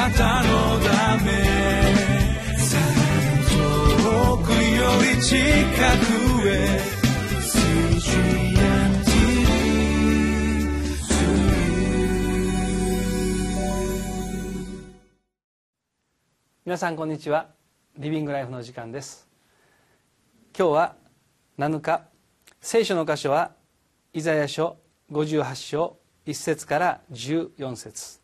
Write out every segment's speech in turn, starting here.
なたのため遠くより近くへ皆さんこんにちは。リビングライフの時間です。今日は7日。聖書の箇所はイザヤ書58章1節から14節。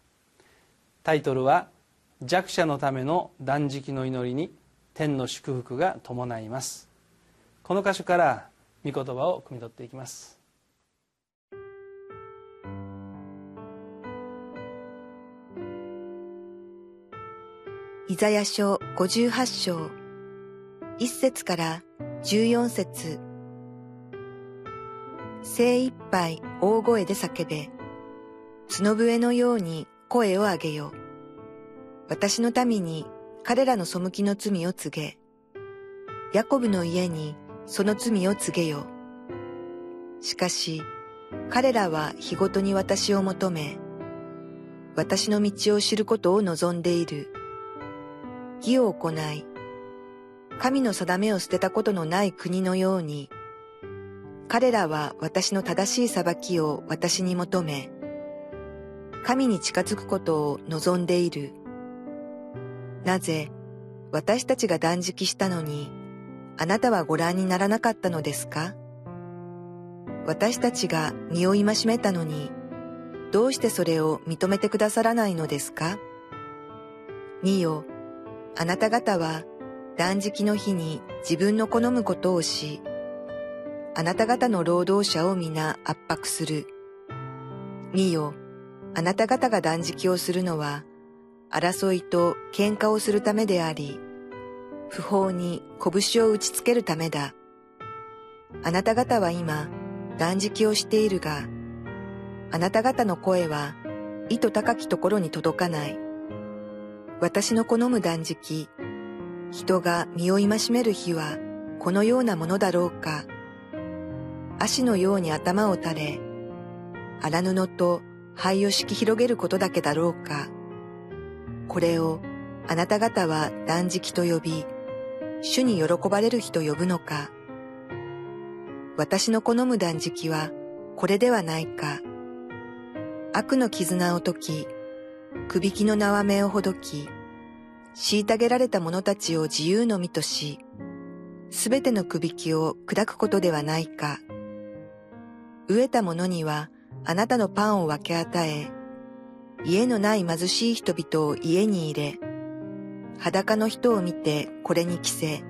タイトルは「弱者のための断食の祈りに天の祝福が伴います」この箇所から御言葉を汲み取っていきます。イザヤ書58章。1節から14節。精一杯大声で叫べ。角笛のように声を上げよ私の民に彼らの背きの罪を告げ。ヤコブの家にその罪を告げよしかし彼らは日ごとに私を求め私の道を知ることを望んでいる。義を行い、神の定めを捨てたことのない国のように、彼らは私の正しい裁きを私に求め、神に近づくことを望んでいる。なぜ、私たちが断食したのに、あなたはご覧にならなかったのですか？私たちが身を戒めたのに、どうしてそれを認めてくださらないのですか？見よ、あなた方は断食の日に自分の好むことをし、あなた方の労働者を皆圧迫する。見よ、あなた方が断食をするのは、争いと喧嘩をするためであり、不法に拳を打ちつけるためだ。あなた方は今、断食をしているが、あなた方の声は、意図高きところに届かない。私の好む断食、人が身を戒める日はこのようなものだろうか。足のように頭を垂れ、荒布と灰を敷き広げることだけだろうか。これをあなた方は断食と呼び、主に喜ばれる日と呼ぶのか。私の好む断食はこれではないか。悪の絆を解き、くびきの縄目をほどき、虐げられた者たちを自由の身とし、すべてのくびきを砕くことではないか。飢えた者にはあなたのパンを分け与え、家のない貧しい人々を家に入れ、裸の人を見てこれに着せ、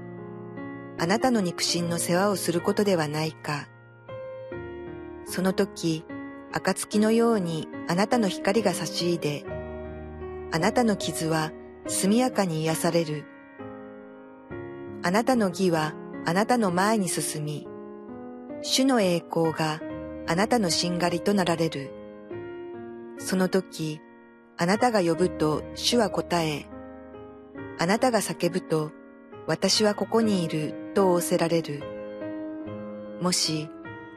あなたの肉親の世話をすることではないか。その時、暁のようにあなたの光が差し入れ、あなたの傷は速やかに癒される。あなたの義はあなたの前に進み、主の栄光があなたのしんがりとなられる。その時、あなたが呼ぶと主は答え、あなたが叫ぶと私はここにいると仰せられる。もし、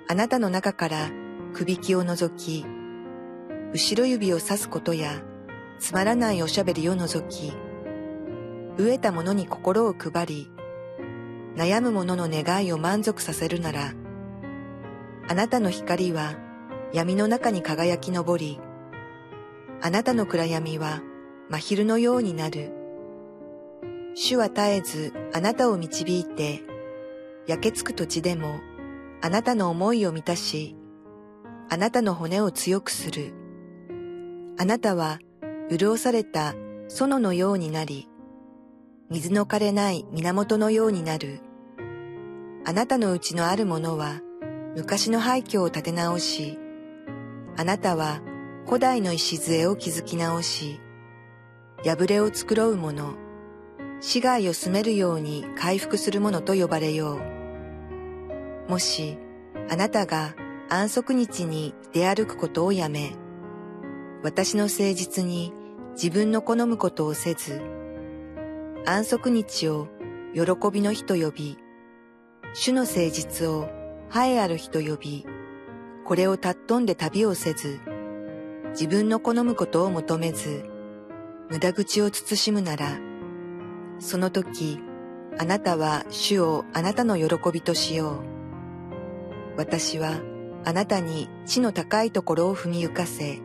あなたの中からくびきを除き、後ろ指を指すことや、つまらないおしゃべりを除き、飢えた者に心を配り、悩む者の願いを満足させるなら、あなたの光は闇の中に輝き昇り、あなたの暗闇は真昼のようになる。主は絶えずあなたを導いて、焼けつく土地でもあなたの思いを満たし、あなたの骨を強くする。あなたは潤された園のようになり、水の枯れない源のようになる。あなたのうちのあるものは昔の廃墟を建て直し、あなたは古代の礎を築き直し、破れを繕う者、死骸を住めるように回復する者と呼ばれよう。もし、あなたが安息日に出歩くことをやめ、私の誠実に自分の好むことをせず、安息日を喜びの日と呼び、主の誠実を栄えある日と呼び、これを尊んで旅をせず、自分の好むことを求めず、無駄口を慎むなら、その時、あなたは主をあなたの喜びとしよう。私はあなたに地の高いところを踏みゆかせ、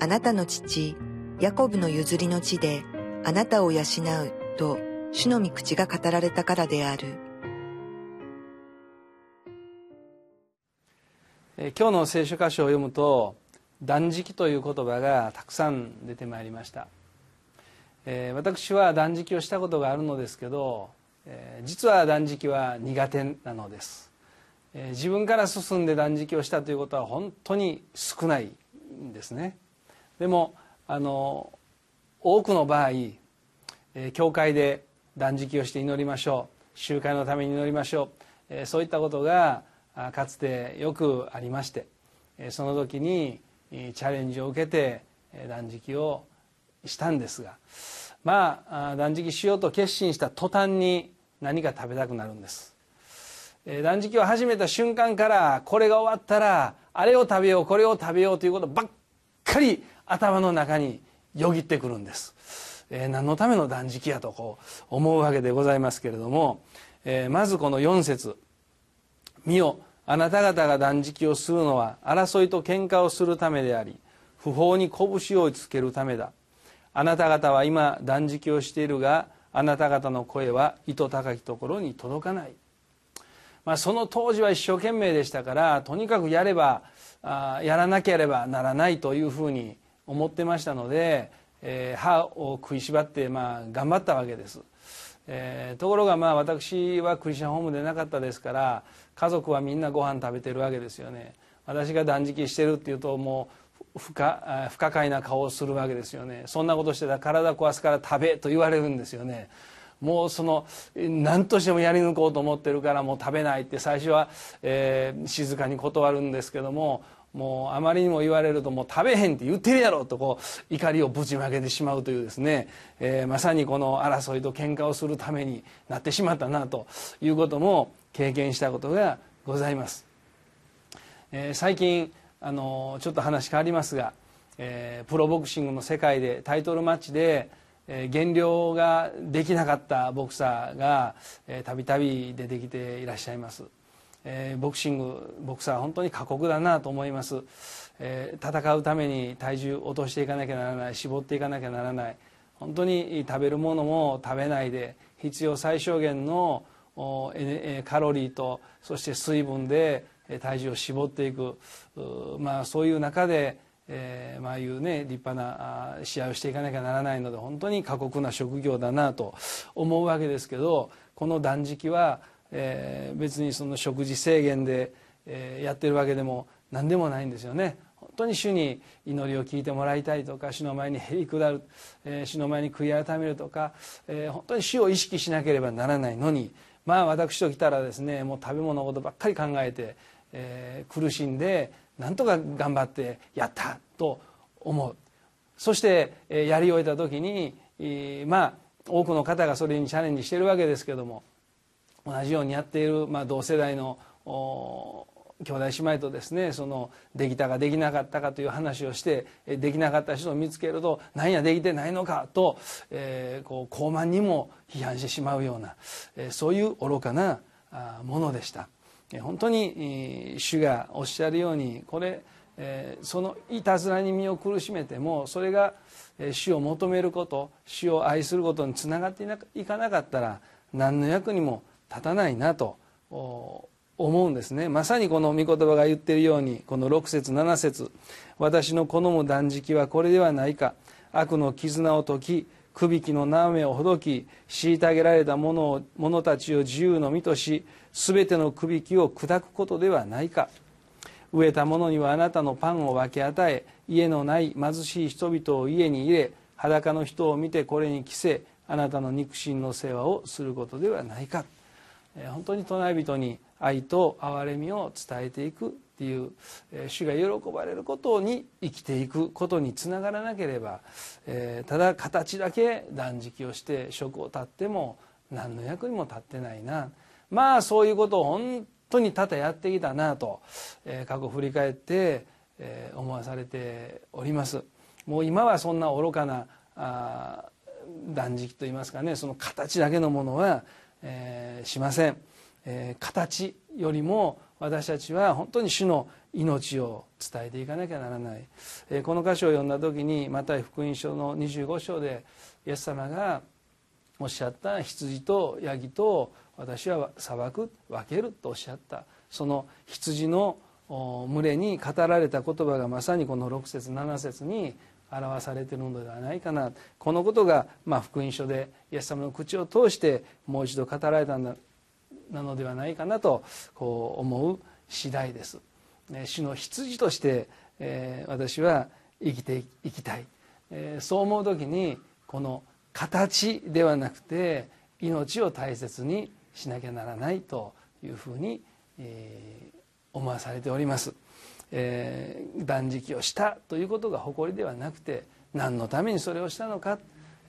あなたの父、ヤコブの譲りの地であなたを養うと主の御口が語られたからである。え今日の聖書箇所を読むと断食という言葉がたくさん出てまいりました、えー、私は断食をしたことがあるのですけど、えー、実は断食は苦手なのです、えー、自分から進んで断食をしたということは本当に少ないんですね。でもあの多くの場合、え教会で断食をして祈りましょう。集会のために祈りましょう、えそういったことがかつてよくありましてその時にチャレンジを受けて断食をしたんですがまあ断食しようと決心した途端に何か食べたくなるんです。断食を始めた瞬間からこれが終わったらあれを食べようこれを食べようということばっかり頭の中によぎってくるんです、えー、何のための断食やとこう思うわけでございますけれども、えー、まずこの4節。見よ。あなた方が断食をするのは争いと喧嘩をするためであり不法に拳をつけるためだ。あなた方は今断食をしているがあなた方の声は糸高きところに届かない、まあ、その当時は一生懸命でしたからとにかくやればあやらなければならないというふうに思ってましたので、えー、歯を食いしばってまあ頑張ったわけです。えー、ところがまあ私はクリスチャンホームでなかったですから家族はみんなご飯食べてるわけですよね。私が断食してるっていうともう不可不可解な顔をするわけですよね。そんなことしてたら体壊すから食べと言われるんですよね。もうその何としてもやり抜こうと思ってるからもう食べないって最初は、えー、静かに断るんですけどももうあまりにも言われるともう食べへんって言ってるやろとこう怒りをぶちまけてしまうというですね、えー、まさにこの争いと喧嘩をするためになってしまったなということも経験したことがございます、えー、最近あのちょっと話変わりますが、えー、プロボクシングの世界でタイトルマッチで減量ができなかったボクサーがたびたび出てきていらっしゃいます。えー、ボクシングボクサー本当に過酷だなと思います、えー、戦うために体重落としていかなきゃならない絞っていかなきゃならない。本当に食べるものも食べないで必要最小限のカロリーとそして水分で体重を絞っていく。まあそういう中でえー、まあいうね立派な試合をしていかなきゃならないので本当に過酷な職業だなと思うわけですけどこの断食はえー、別にその食事制限で、えー、やってるわけでも何でもないんですよね。本当に主に祈りを聞いてもらいたいとか主の前にへり下る、えー、主の前に悔い改めるとか、えー、本当に主を意識しなければならないのにまあ私ときたらですねもう食べ物のことばっかり考えて、えー、苦しんでなんとか頑張ってやったと思う。そして、えー、やり終えた時に、えー、まあ多くの方がそれにチャレンジしてるわけですけども同じようにやっている、まあ、同世代の兄弟姉妹とですねそのできたかできなかったかという話をしてできなかった人を見つけると何やできてないのかと、えー、こう傲慢にも批判してしまうような、えー、そういう愚かなものでした。本当に主がおっしゃるようにこれ、えー、そのいたずらに身を苦しめてもそれが主を求めること主を愛することにつながっていかなかったら何の役にも立たないなと思うんですね。まさにこの御言葉が言っているようにこの6節7節私の好む断食はこれではないか。悪の絆を解きくびきの縄目をほどき虐げられた者を者たちを自由の身とし全てのくびきを砕くことではないか。飢えた者にはあなたのパンを分け与え家のない貧しい人々を家に入れ裸の人を見てこれに着せあなたの肉親の世話をすることではないか。本当に隣人に愛と憐れみを伝えていくっていう主が喜ばれることに生きていくことにつながらなければただ形だけ断食をして職を絶っても何の役にも立ってないなまあそういうことを本当に多々やってきたなと過去振り返って思わされております。もう今はそんな愚かな断食といいますかねその形だけのものは、えー、しません、えー、形よりも私たちは本当に主の命を伝えていかなきゃならない、えー、この箇所を読んだ時にまた福音書の25章でイエス様がおっしゃった羊とヤギと私は裁く分けるとおっしゃった。その羊の群れに語られた言葉がまさにこの6節7節に表されているのではないかな。このことが、まあ、福音書でイエス様の口を通してもう一度語られたんだなのではないかなとこう思う次第です。主の羊として、えー、私は生きていきたい、えー、そう思う時にこの形ではなくて命を大切にしなきゃならないというふうに、えー、思わされております、えー、断食をしたということが誇りではなくて何のためにそれをしたのか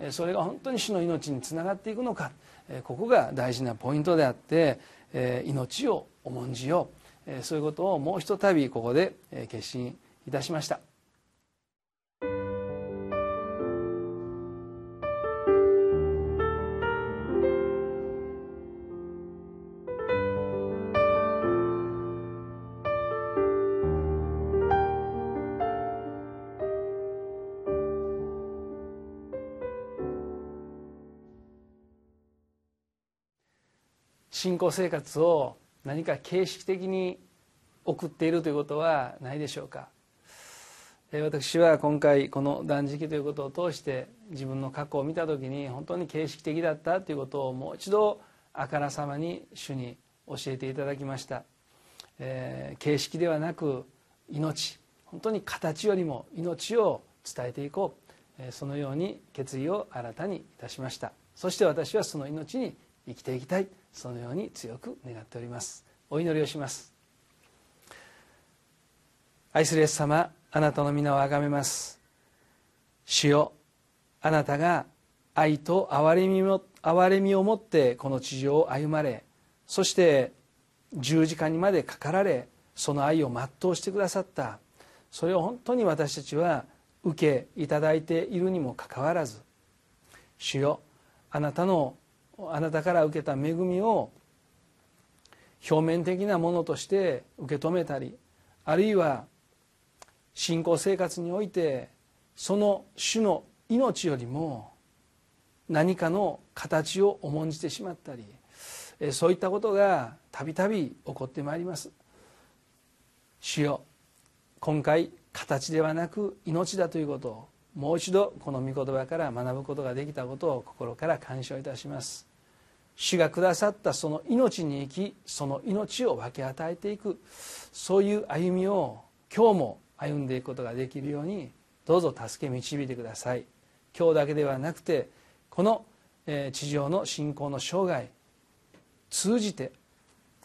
それが本当に主の命につながっていくのかここが大事なポイントであって命を重んじようそういうことをもうひとたびここで決心いたしました。信仰生活を何か形式的に送っているということはないでしょうか？私は今回この断食ということを通して自分の過去を見た時に本当に形式的だったということをもう一度あからさまに主に教えていただきました、えー、形式ではなく命。本当に形よりも命を伝えていこう。そのように決意を新たにいたしました。そして私はその命に生きていきたい。そのように強く願っております。お祈りをします。愛するイエス様あなたの皆をあがめます。主よあなたが愛と憐れみも憐れみを持ってこの地上を歩まれそして十字架にまでかかられその愛を全うしてくださった。それを本当に私たちは受けいただいているにもかかわらず主よあなたのあなたから受けた恵みを表面的なものとして受け止めたりあるいは信仰生活においてその種の命よりも何かの形を重んじてしまったりそういったことがたびたび起こってまいります。主よ今回形ではなく命だということをもう一度この御言葉から学ぶことができたことを心から感謝いたします。主がくださったその命に生きその命を分け与えていく。そういう歩みを今日も歩んでいくことができるようにどうぞ助け導いてください。今日だけではなくてこの地上の信仰の生涯通じて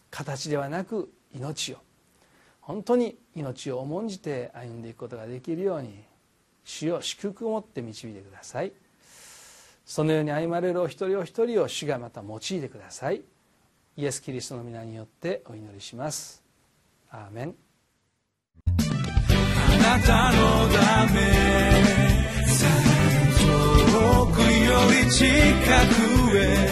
形ではなく命を。本当に命を重んじて歩んでいくことができるように主を祝福を持って導いてください。そのように歩まれるお一人お一人を主がまた用いてください。イエス・キリストの皆によってお祈りします。アーメン。あなたのため遠くより近くへ